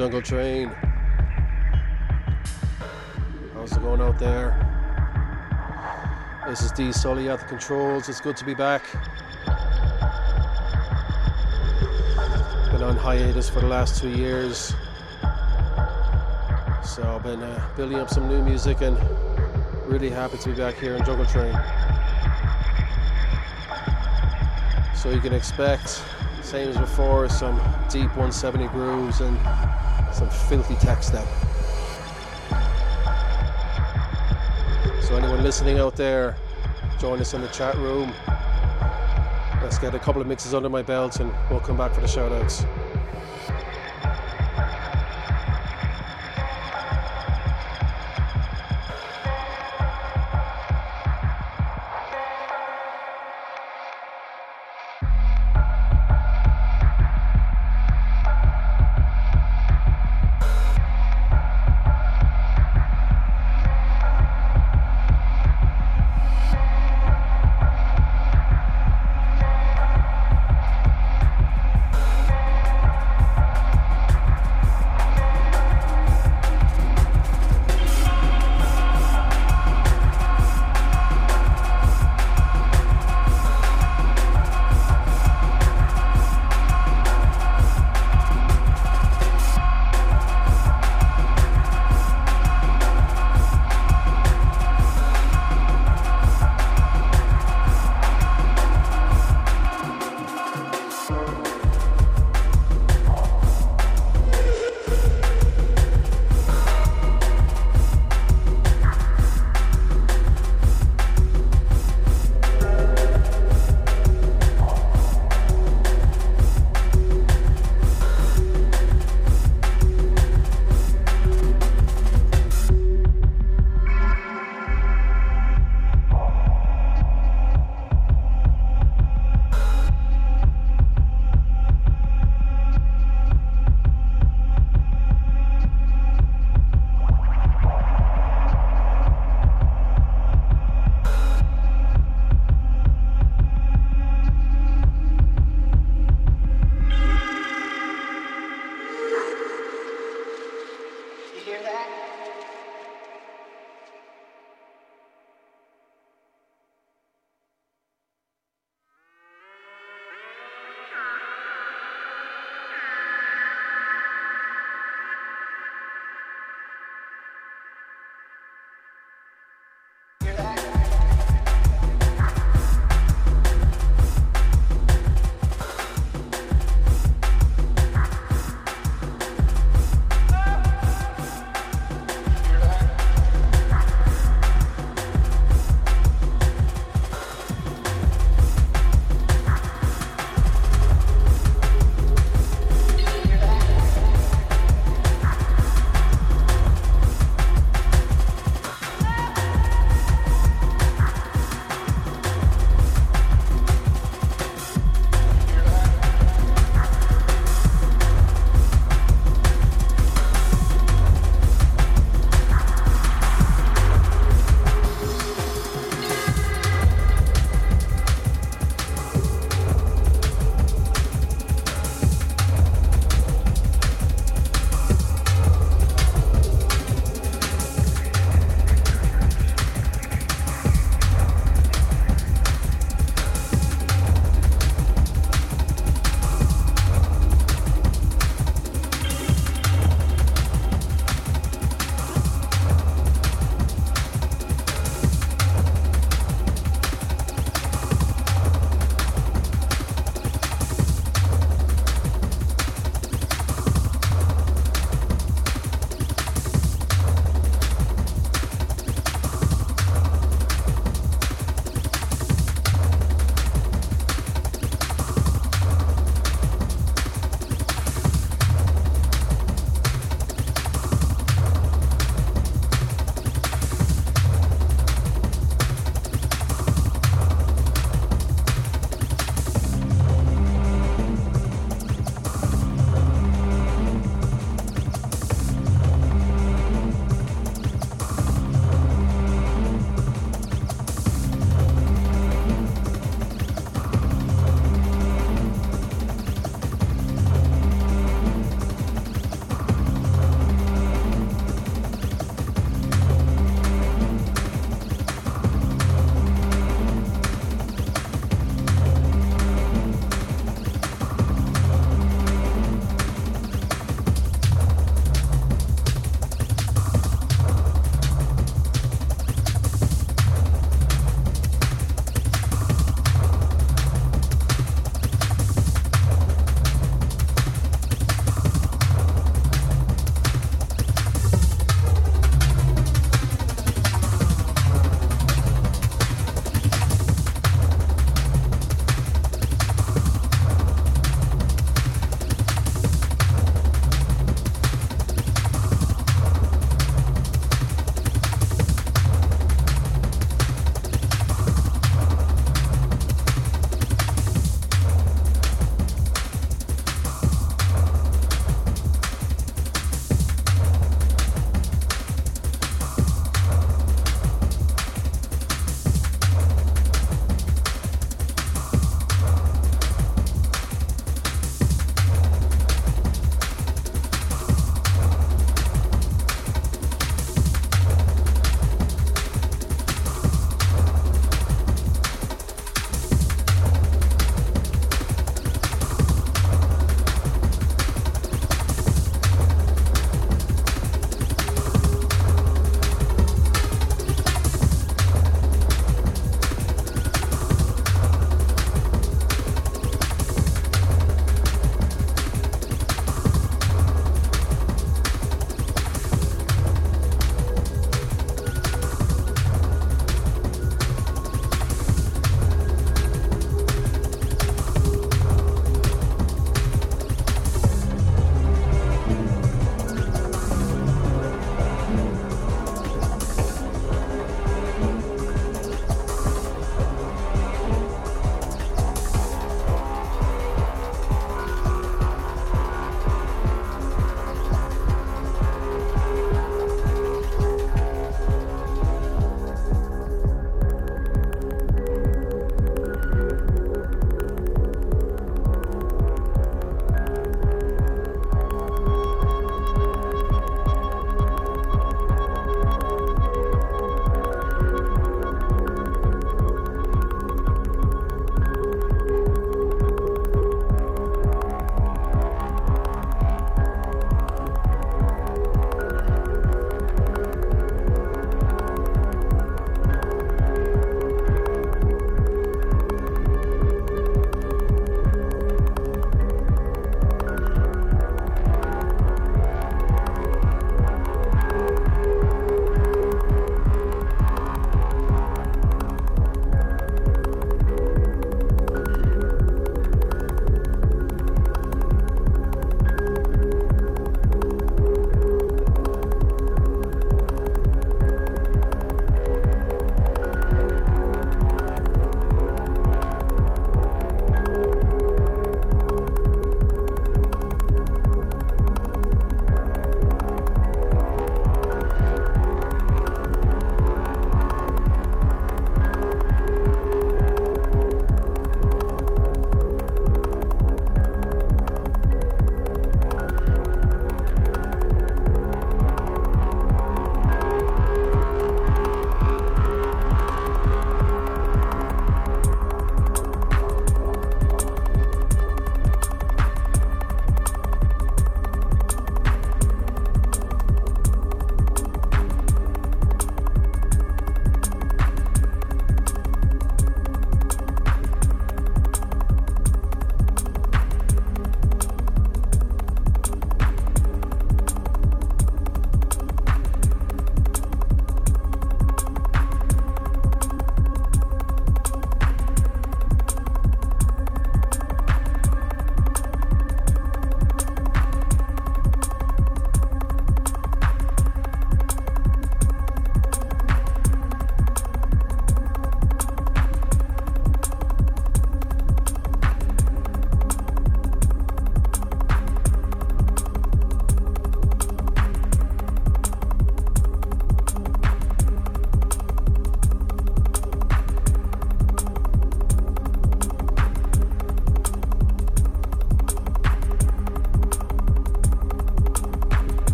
Jungle Train. How's it going out there? This is D Sully at the controls. It's good to be back. Been on hiatus for the last two years. So I've been uh, building up some new music and really happy to be back here in Jungle Train. So you can expect, same as before, some deep 170 grooves and some filthy tech step. So anyone listening out there, join us in the chat room. Let's get a couple of mixes under my belt and we'll come back for the shoutouts.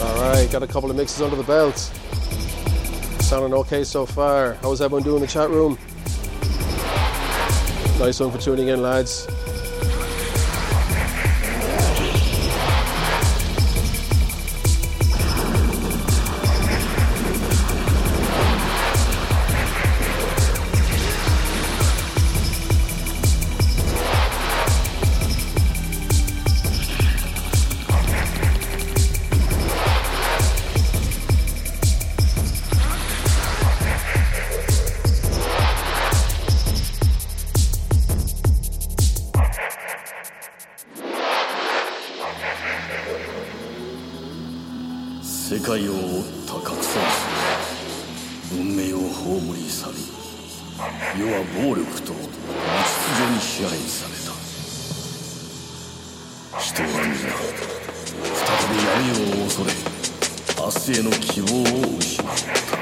Alright, got a couple of mixes under the belt. Sounding okay so far. How's everyone doing in the chat room? Nice one for tuning in, lads. 世界を覆った核戦争文明を葬り去り世は暴力と道秩序に支配された。人は皆再び闇を恐れ明日への希望を失った。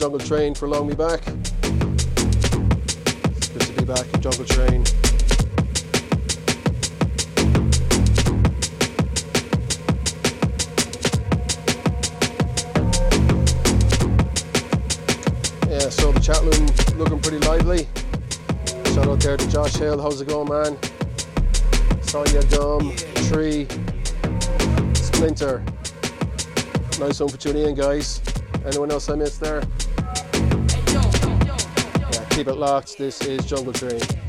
Jungle Train for allowing me back. Good to be back in Jungle Train. Yeah, so the chat room looking pretty lively. Shout out there to Josh Hill, how's it going, man? Sonia Dum, Tree, Splinter. Nice one for tuning in, guys. Anyone else I missed there? Keep it locked. This is Jungle Train.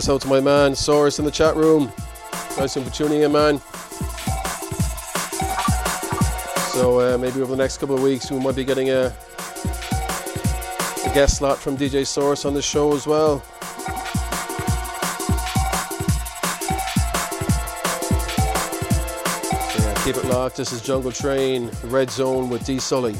This out to my man, Source in the chat room. Nice one for tuning in, man. So uh, maybe over the next couple of weeks we might be getting a, a guest slot from DJ Source on the show as well. So yeah, keep it locked. This is Jungle Train, Red Zone with D Sully.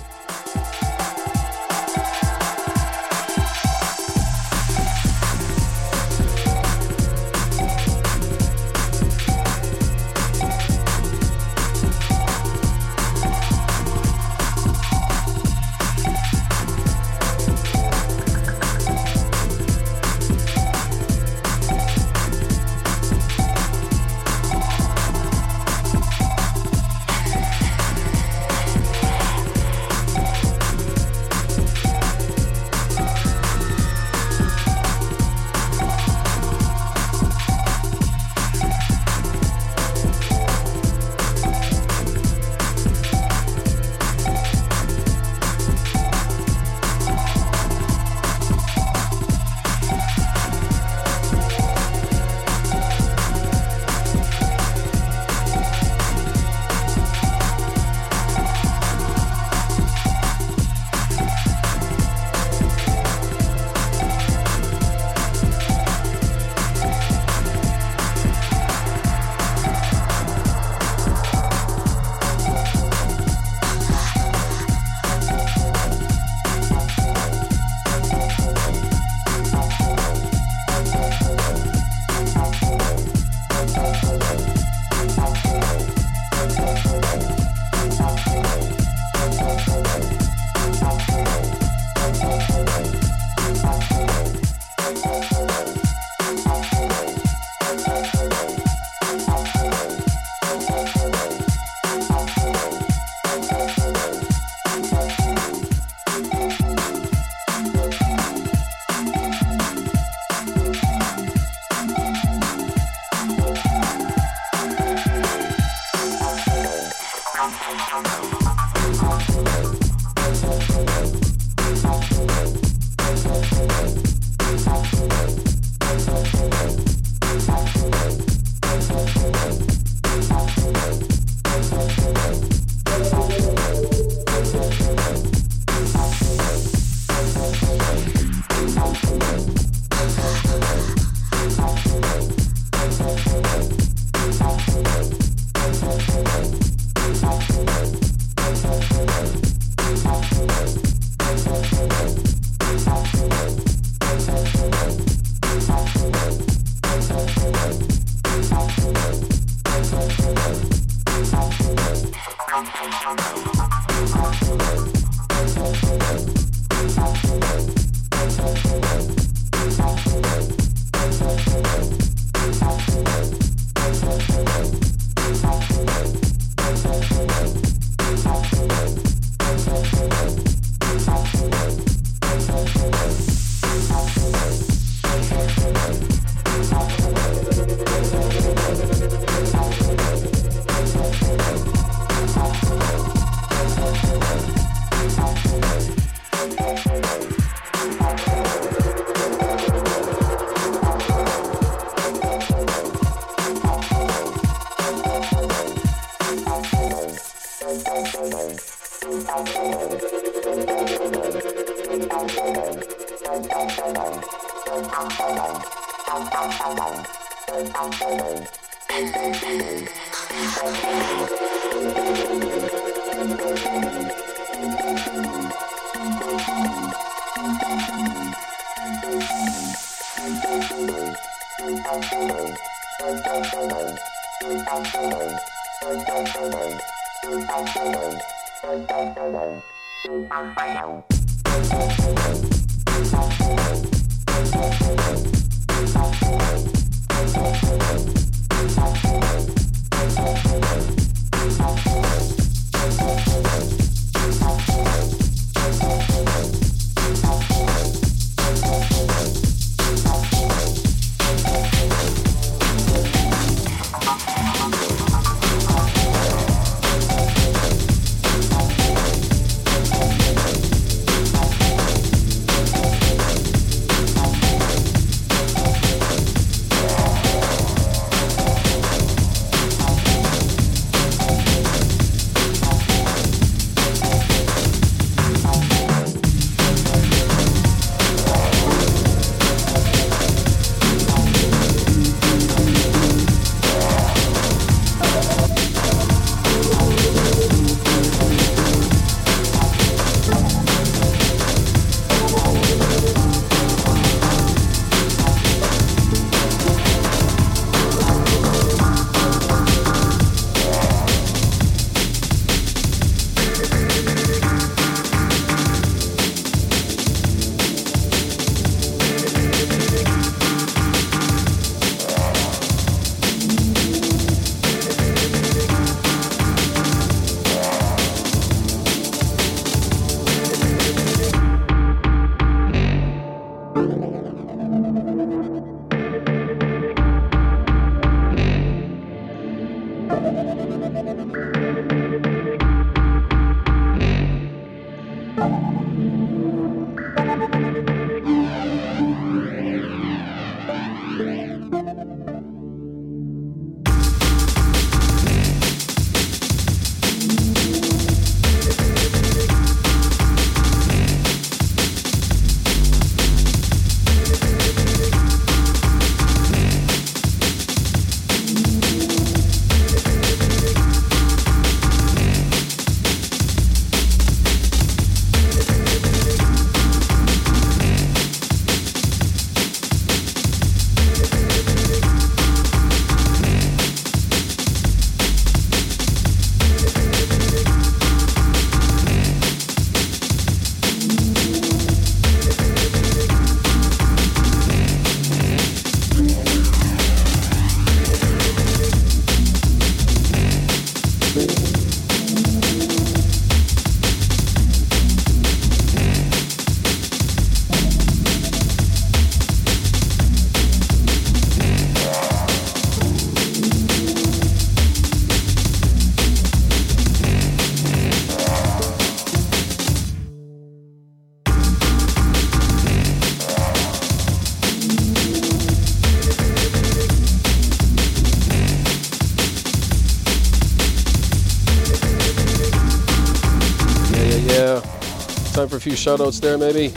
A few shoutouts there, maybe.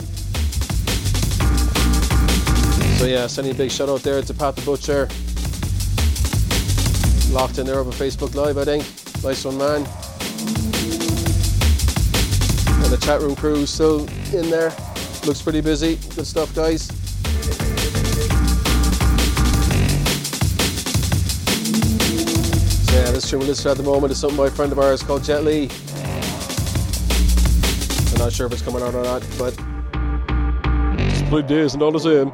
So yeah, sending a big shout out there to Pat the Butcher. Locked in there over Facebook Live, I think. Nice one, man. And the chat room crew still in there. Looks pretty busy. Good stuff, guys. So yeah, this tune we're listening at the moment is something by a friend of ours called Jet Li. Sure if it's coming out or not, but split days and all the same.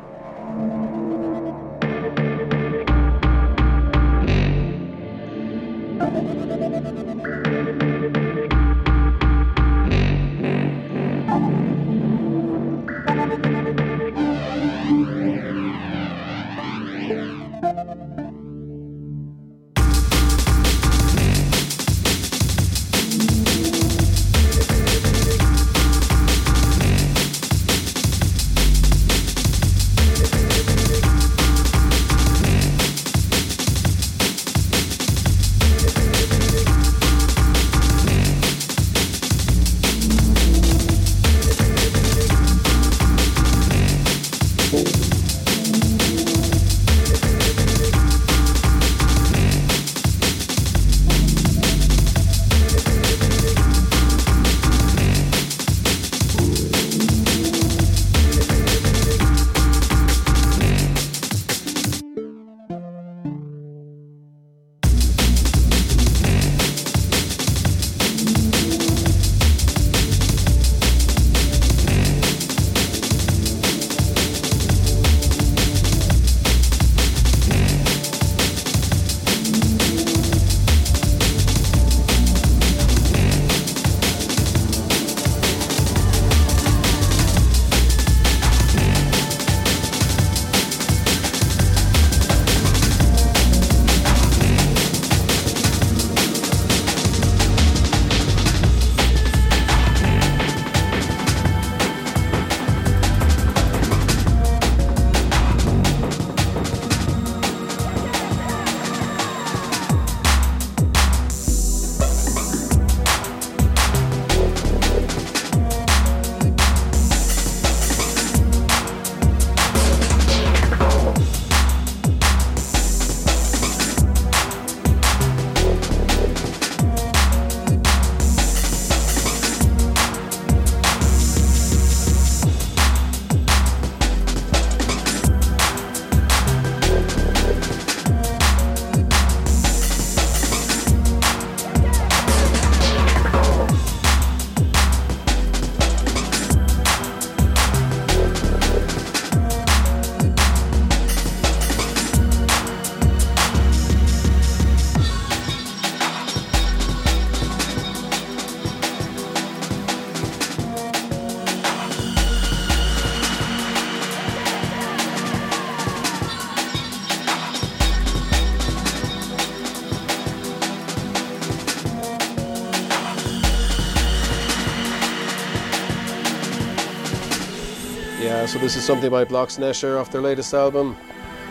So this is something by Blocks & Escher off their latest album.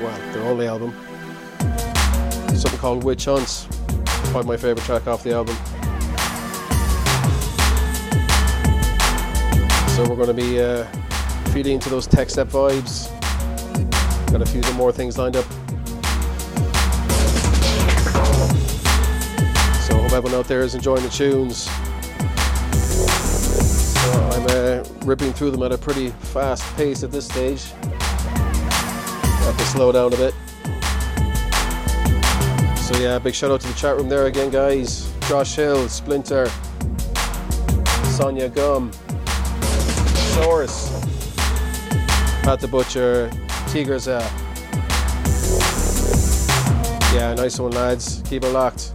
Well, their only album. Something called Witch Hunts. Probably my favourite track off the album. So we're going to be uh, feeding into those tech step vibes. Got a few more things lined up. So I hope everyone out there is enjoying the tunes. Ripping through them at a pretty fast pace at this stage. Have to slow down a bit. So yeah, big shout out to the chat room there again, guys. Josh Hill, Splinter, Sonia Gum, Source, Pat the Butcher, Tigers. Yeah, nice one, lads. Keep it locked.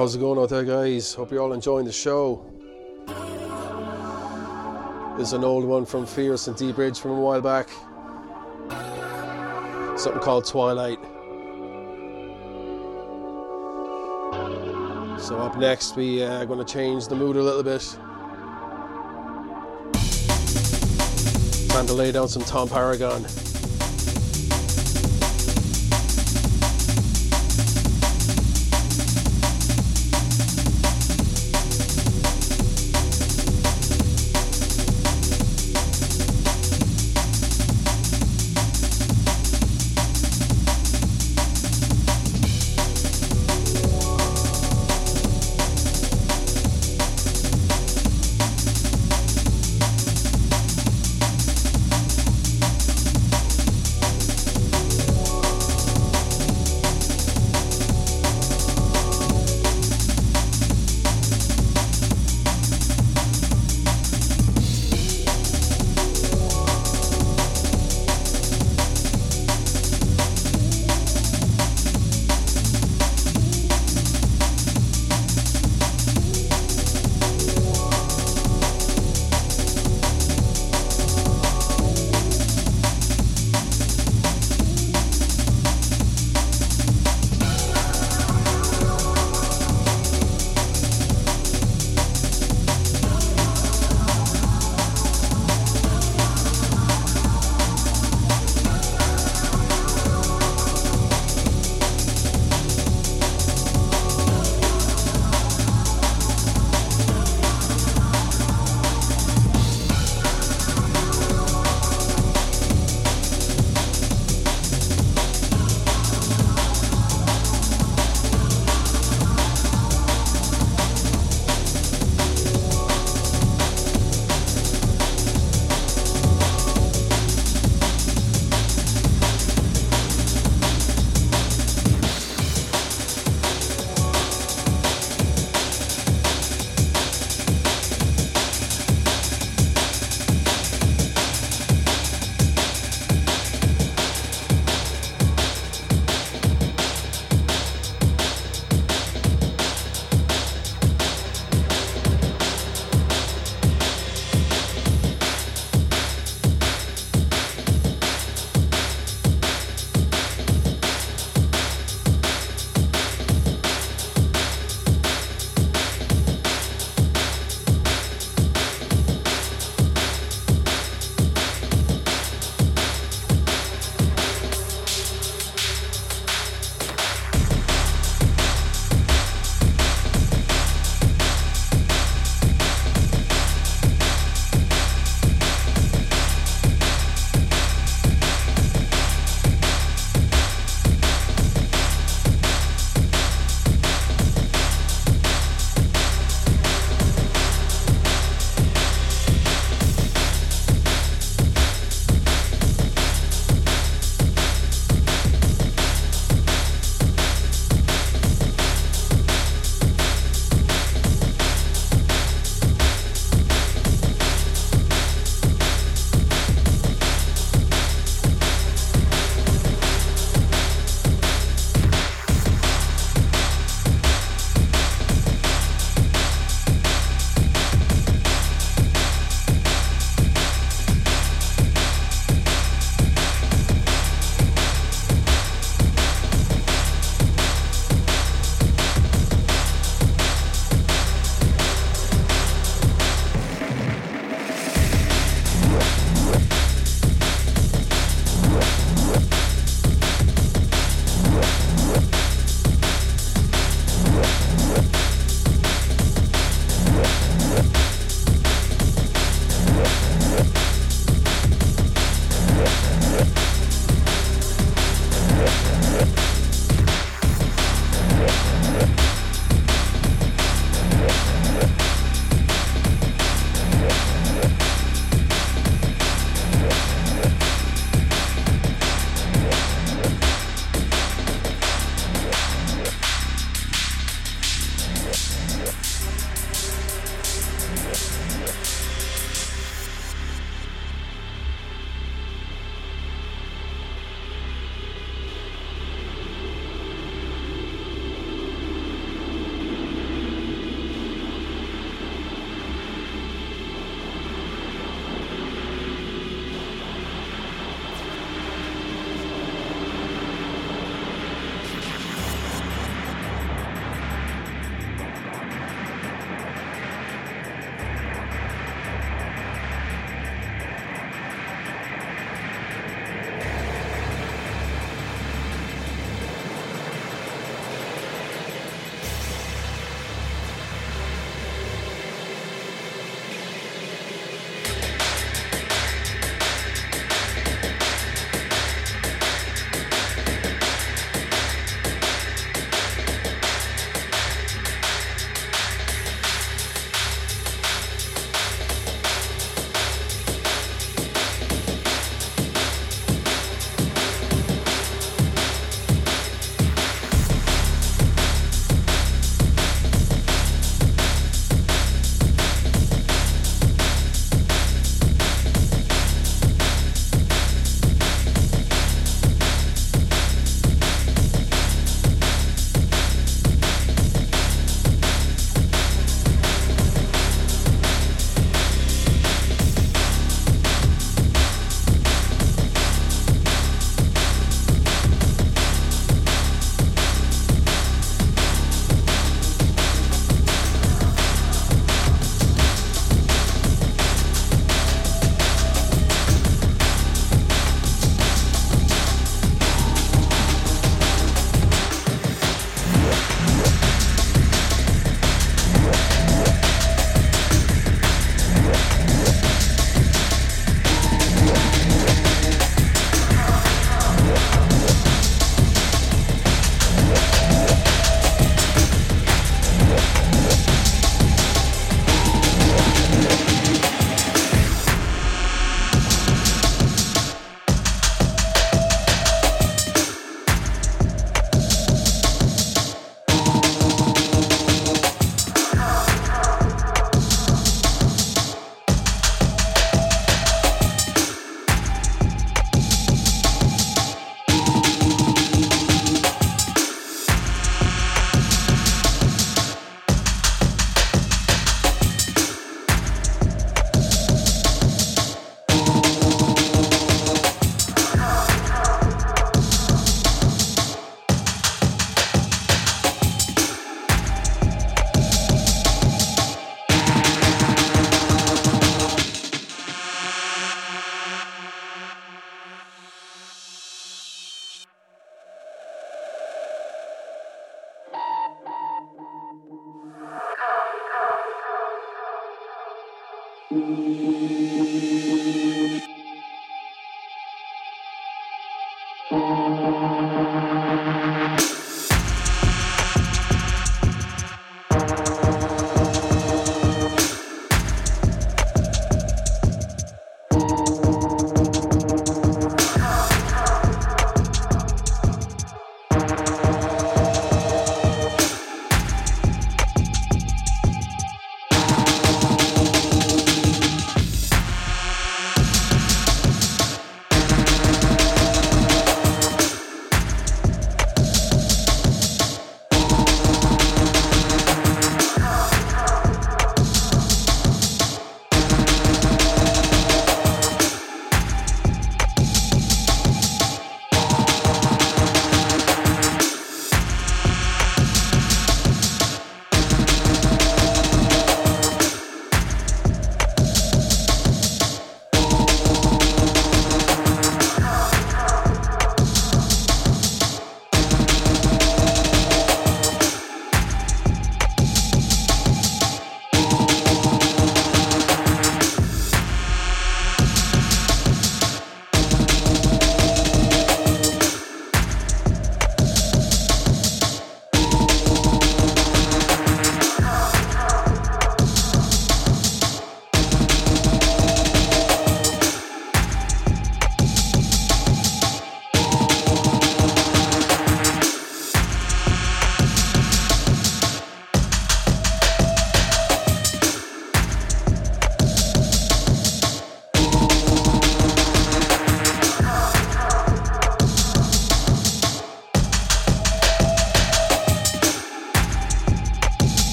How's it going out there, guys? Hope you're all enjoying the show. This is an old one from Fierce and dBridge from a while back. Something called Twilight. So up next, we are uh, going to change the mood a little bit. Time to lay down some Tom Paragon.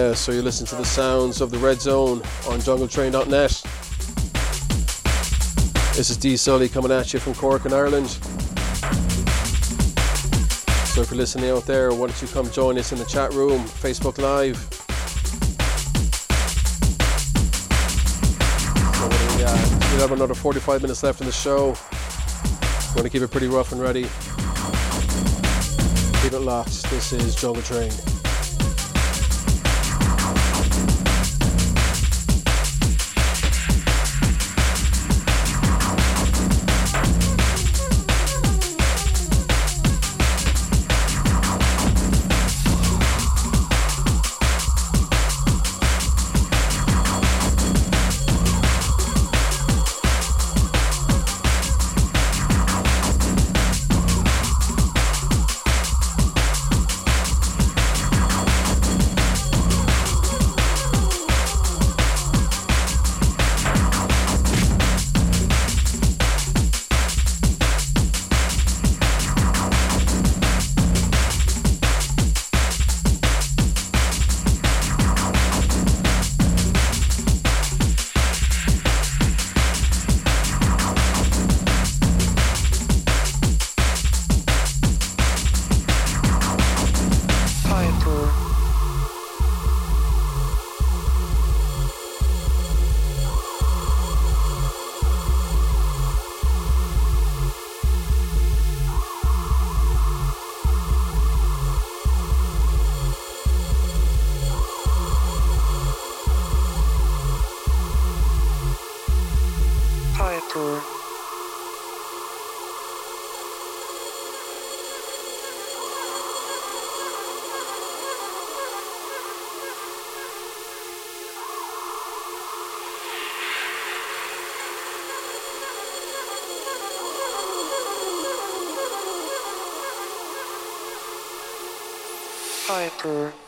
Yeah, so you listen to the sounds of the Red Zone on jungletrain.net. This is dSully coming at you from Cork in Ireland. So if you're listening out there, why don't you come join us in the chat room, Facebook Live. Uh, we have another 45 minutes left in the show. Want to keep it pretty rough and ready. Keep it locked. This is Jungle Train. Apple.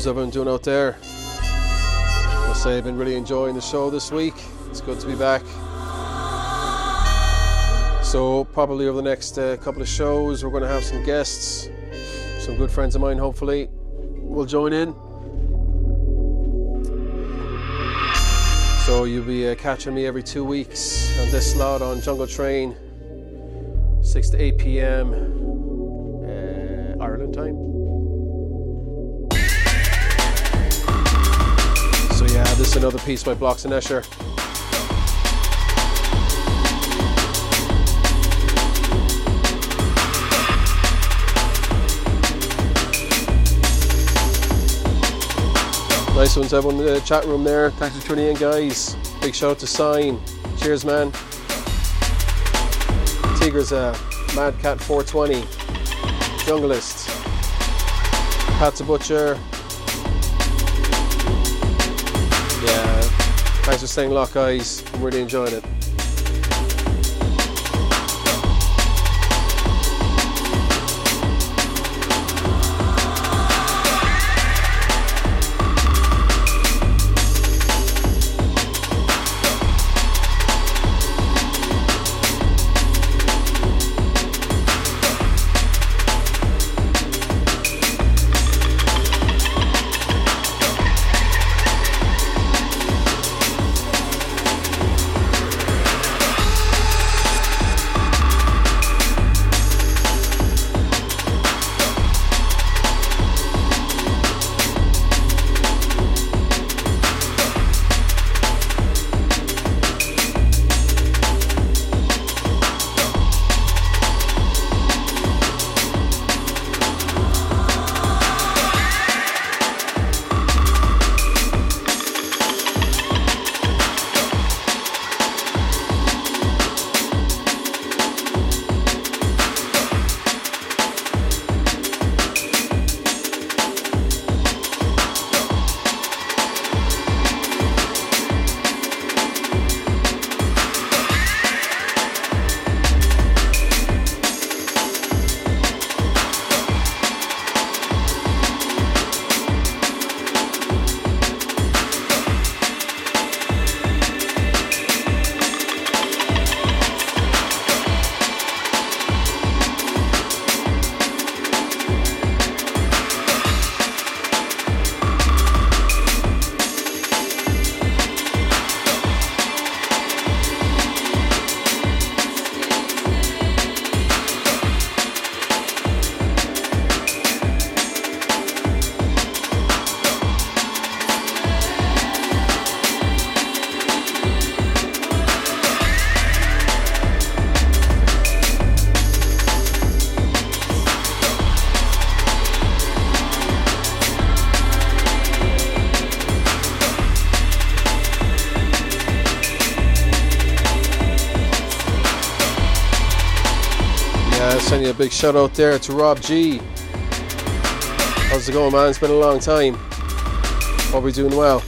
How's everyone doing out there? I must say I've been really enjoying the show this week. It's good to be back. So probably over the next uh, couple of shows, we're going to have some guests, some good friends of mine. Hopefully, will join in. So you'll be uh, catching me every two weeks on this slot on Jungletrain, 6 to 8 p.m. Uh, Ireland time. Is another piece by Blocks and Escher. Nice ones, everyone in the chat room there. Thanks for tuning in, guys. Big shout out to Sign. Cheers, man. Tiger's uh, a Mad Cat 420. Junglist. Pat's a Butcher. Thanks for staying locked, guys. I'm really enjoying it. Big shout out there to Rob G. How's it going, man? It's been a long time. Hope you're doing well.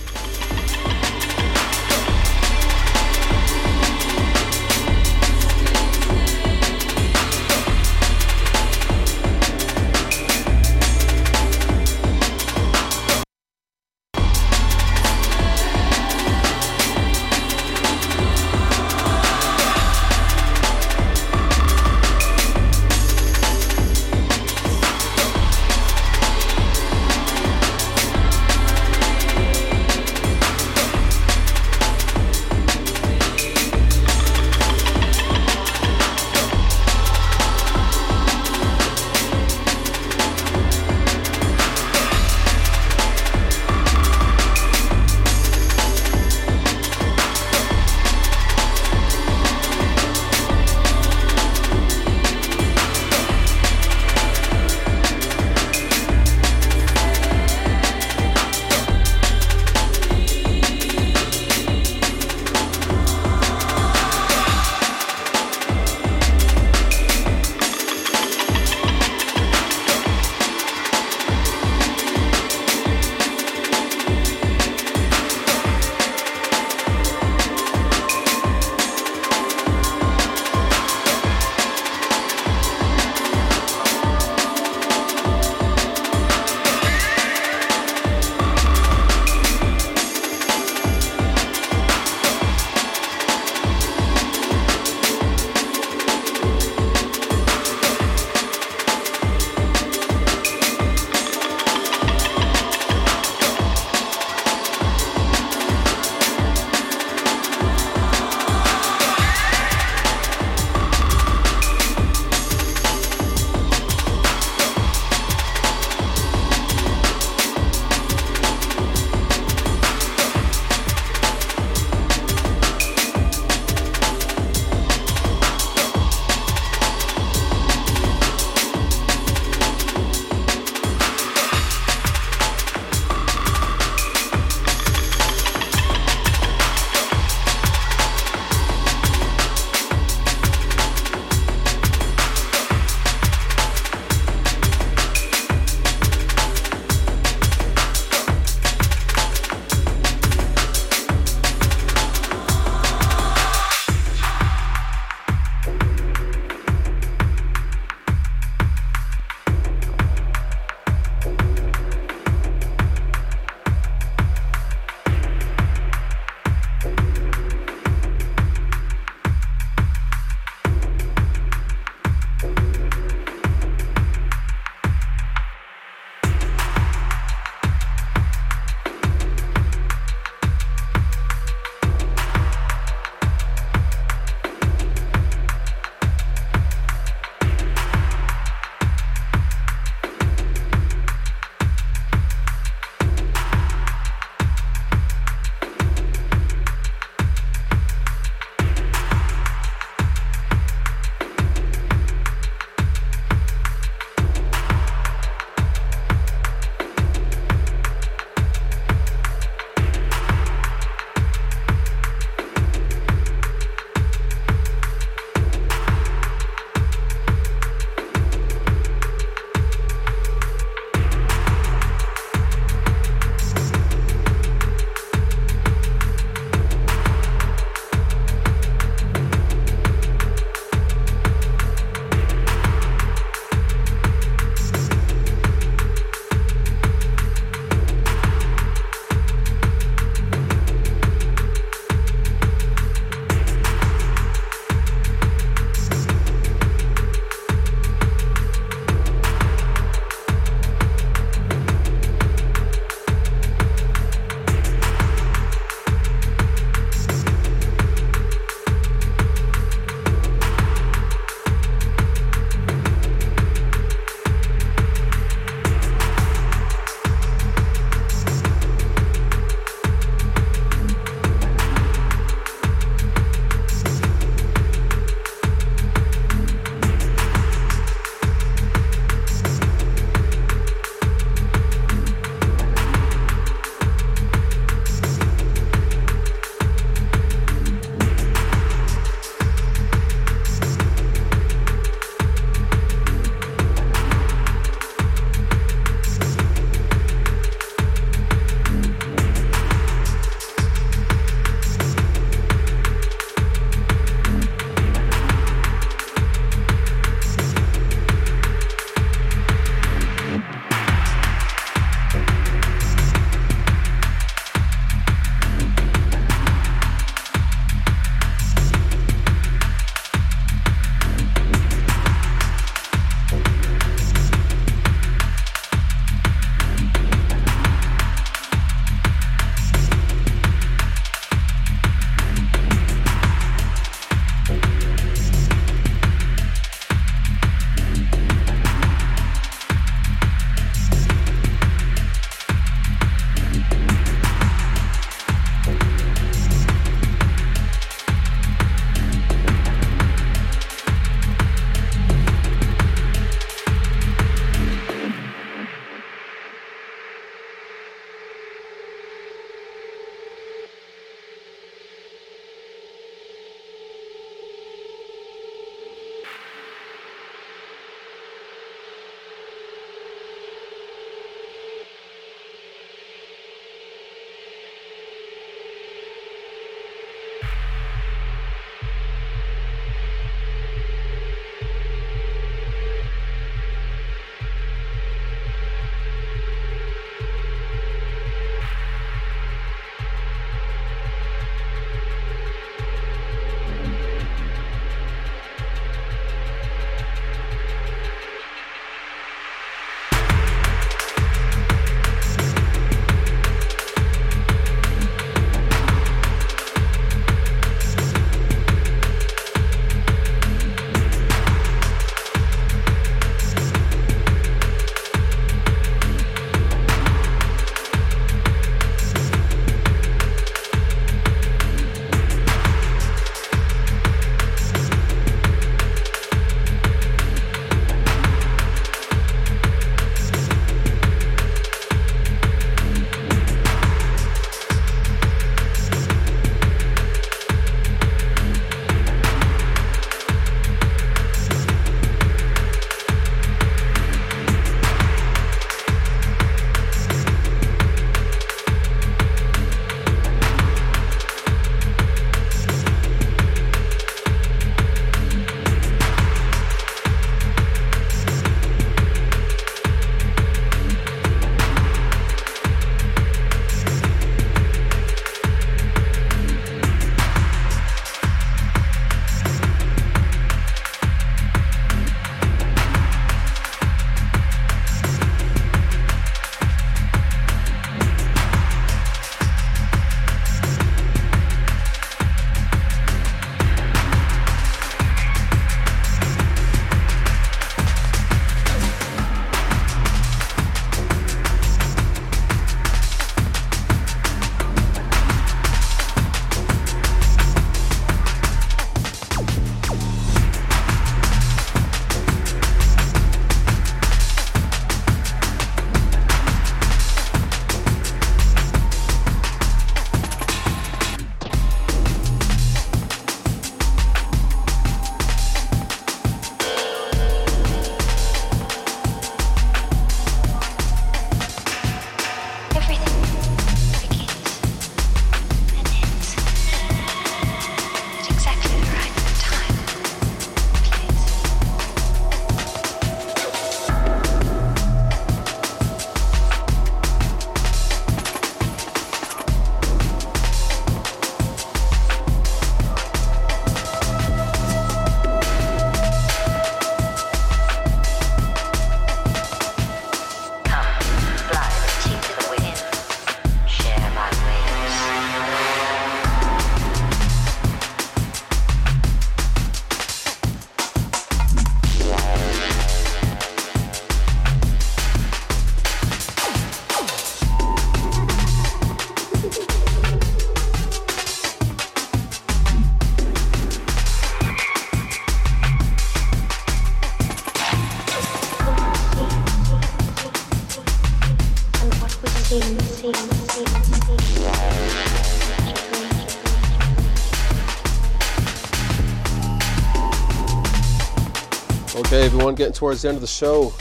Everyone, getting towards the end of the show.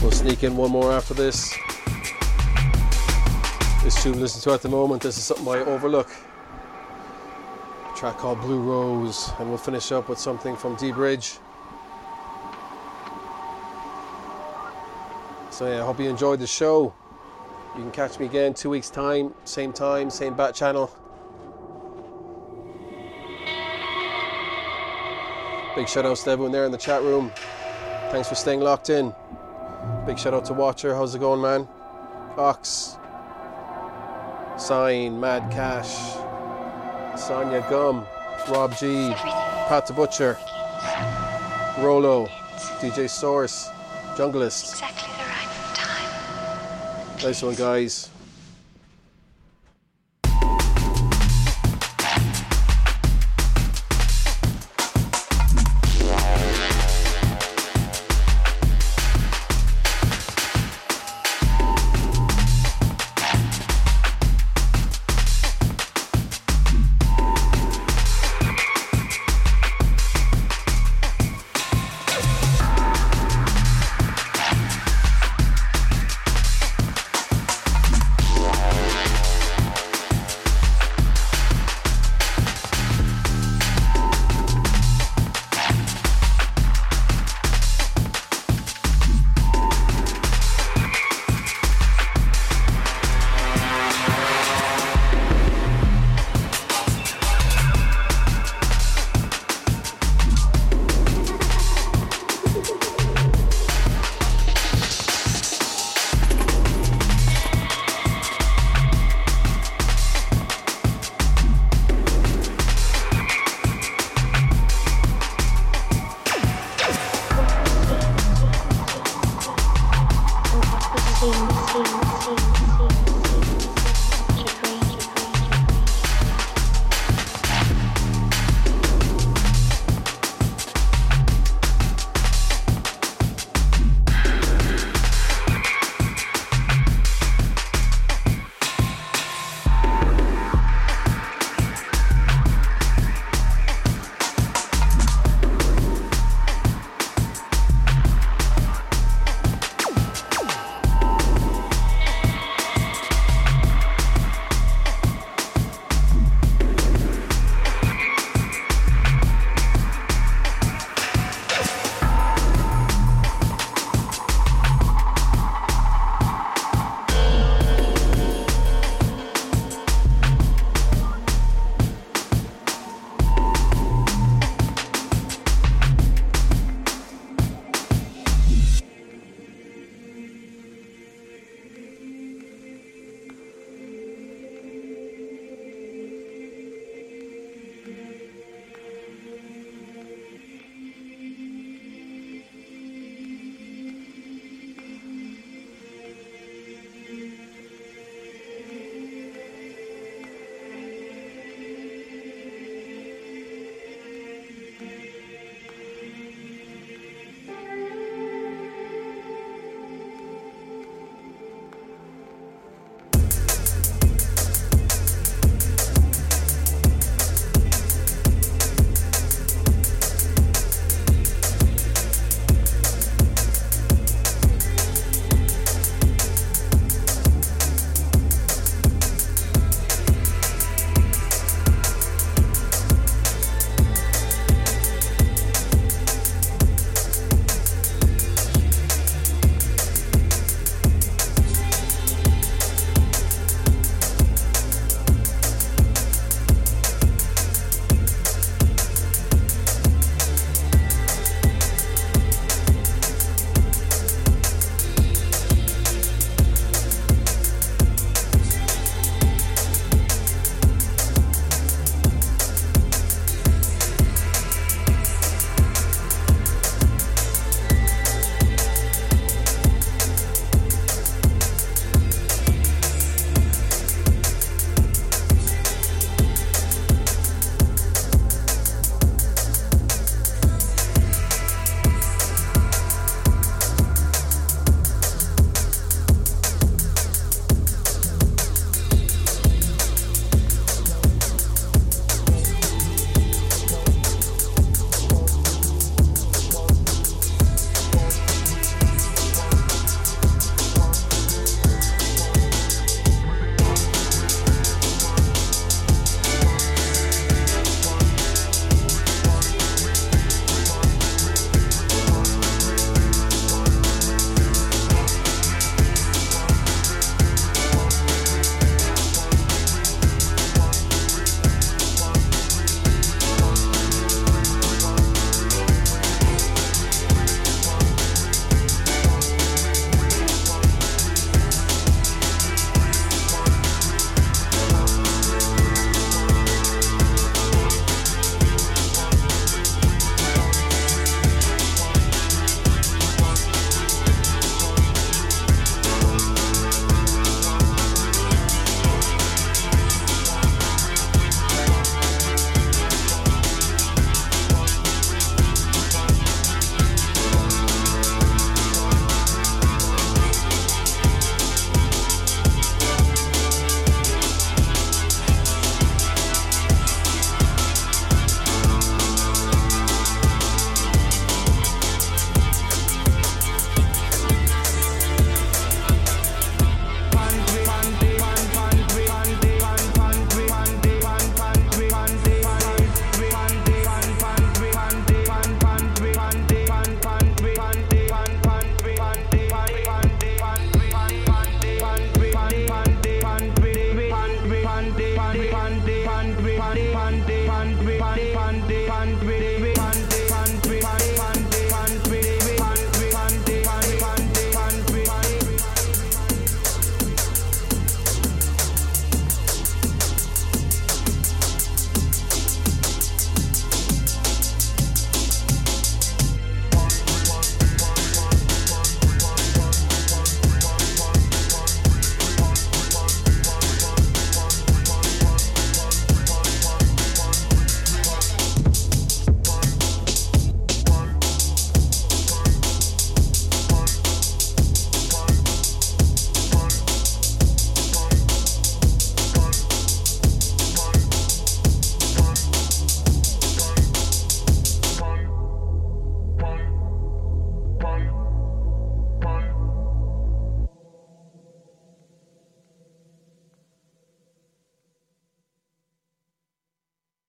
We'll sneak in one more after this. This tune we listen to at the moment, this is something I Overlook. A track called Blue Rose, and we'll finish up with something from dBridge. So yeah, I hope you enjoyed the show. You can catch me again two weeks time, same time, same bat channel. Big shout outs to everyone there in the chat room. Thanks for staying locked in. Big shout out to Watcher. How's it going, man? Fox. Sign, Mad Cash. Sonia Gum. Rob G. Pat the Butcher. Rolo. DJ Source. Junglist. Exactly the right time. Nice one, guys.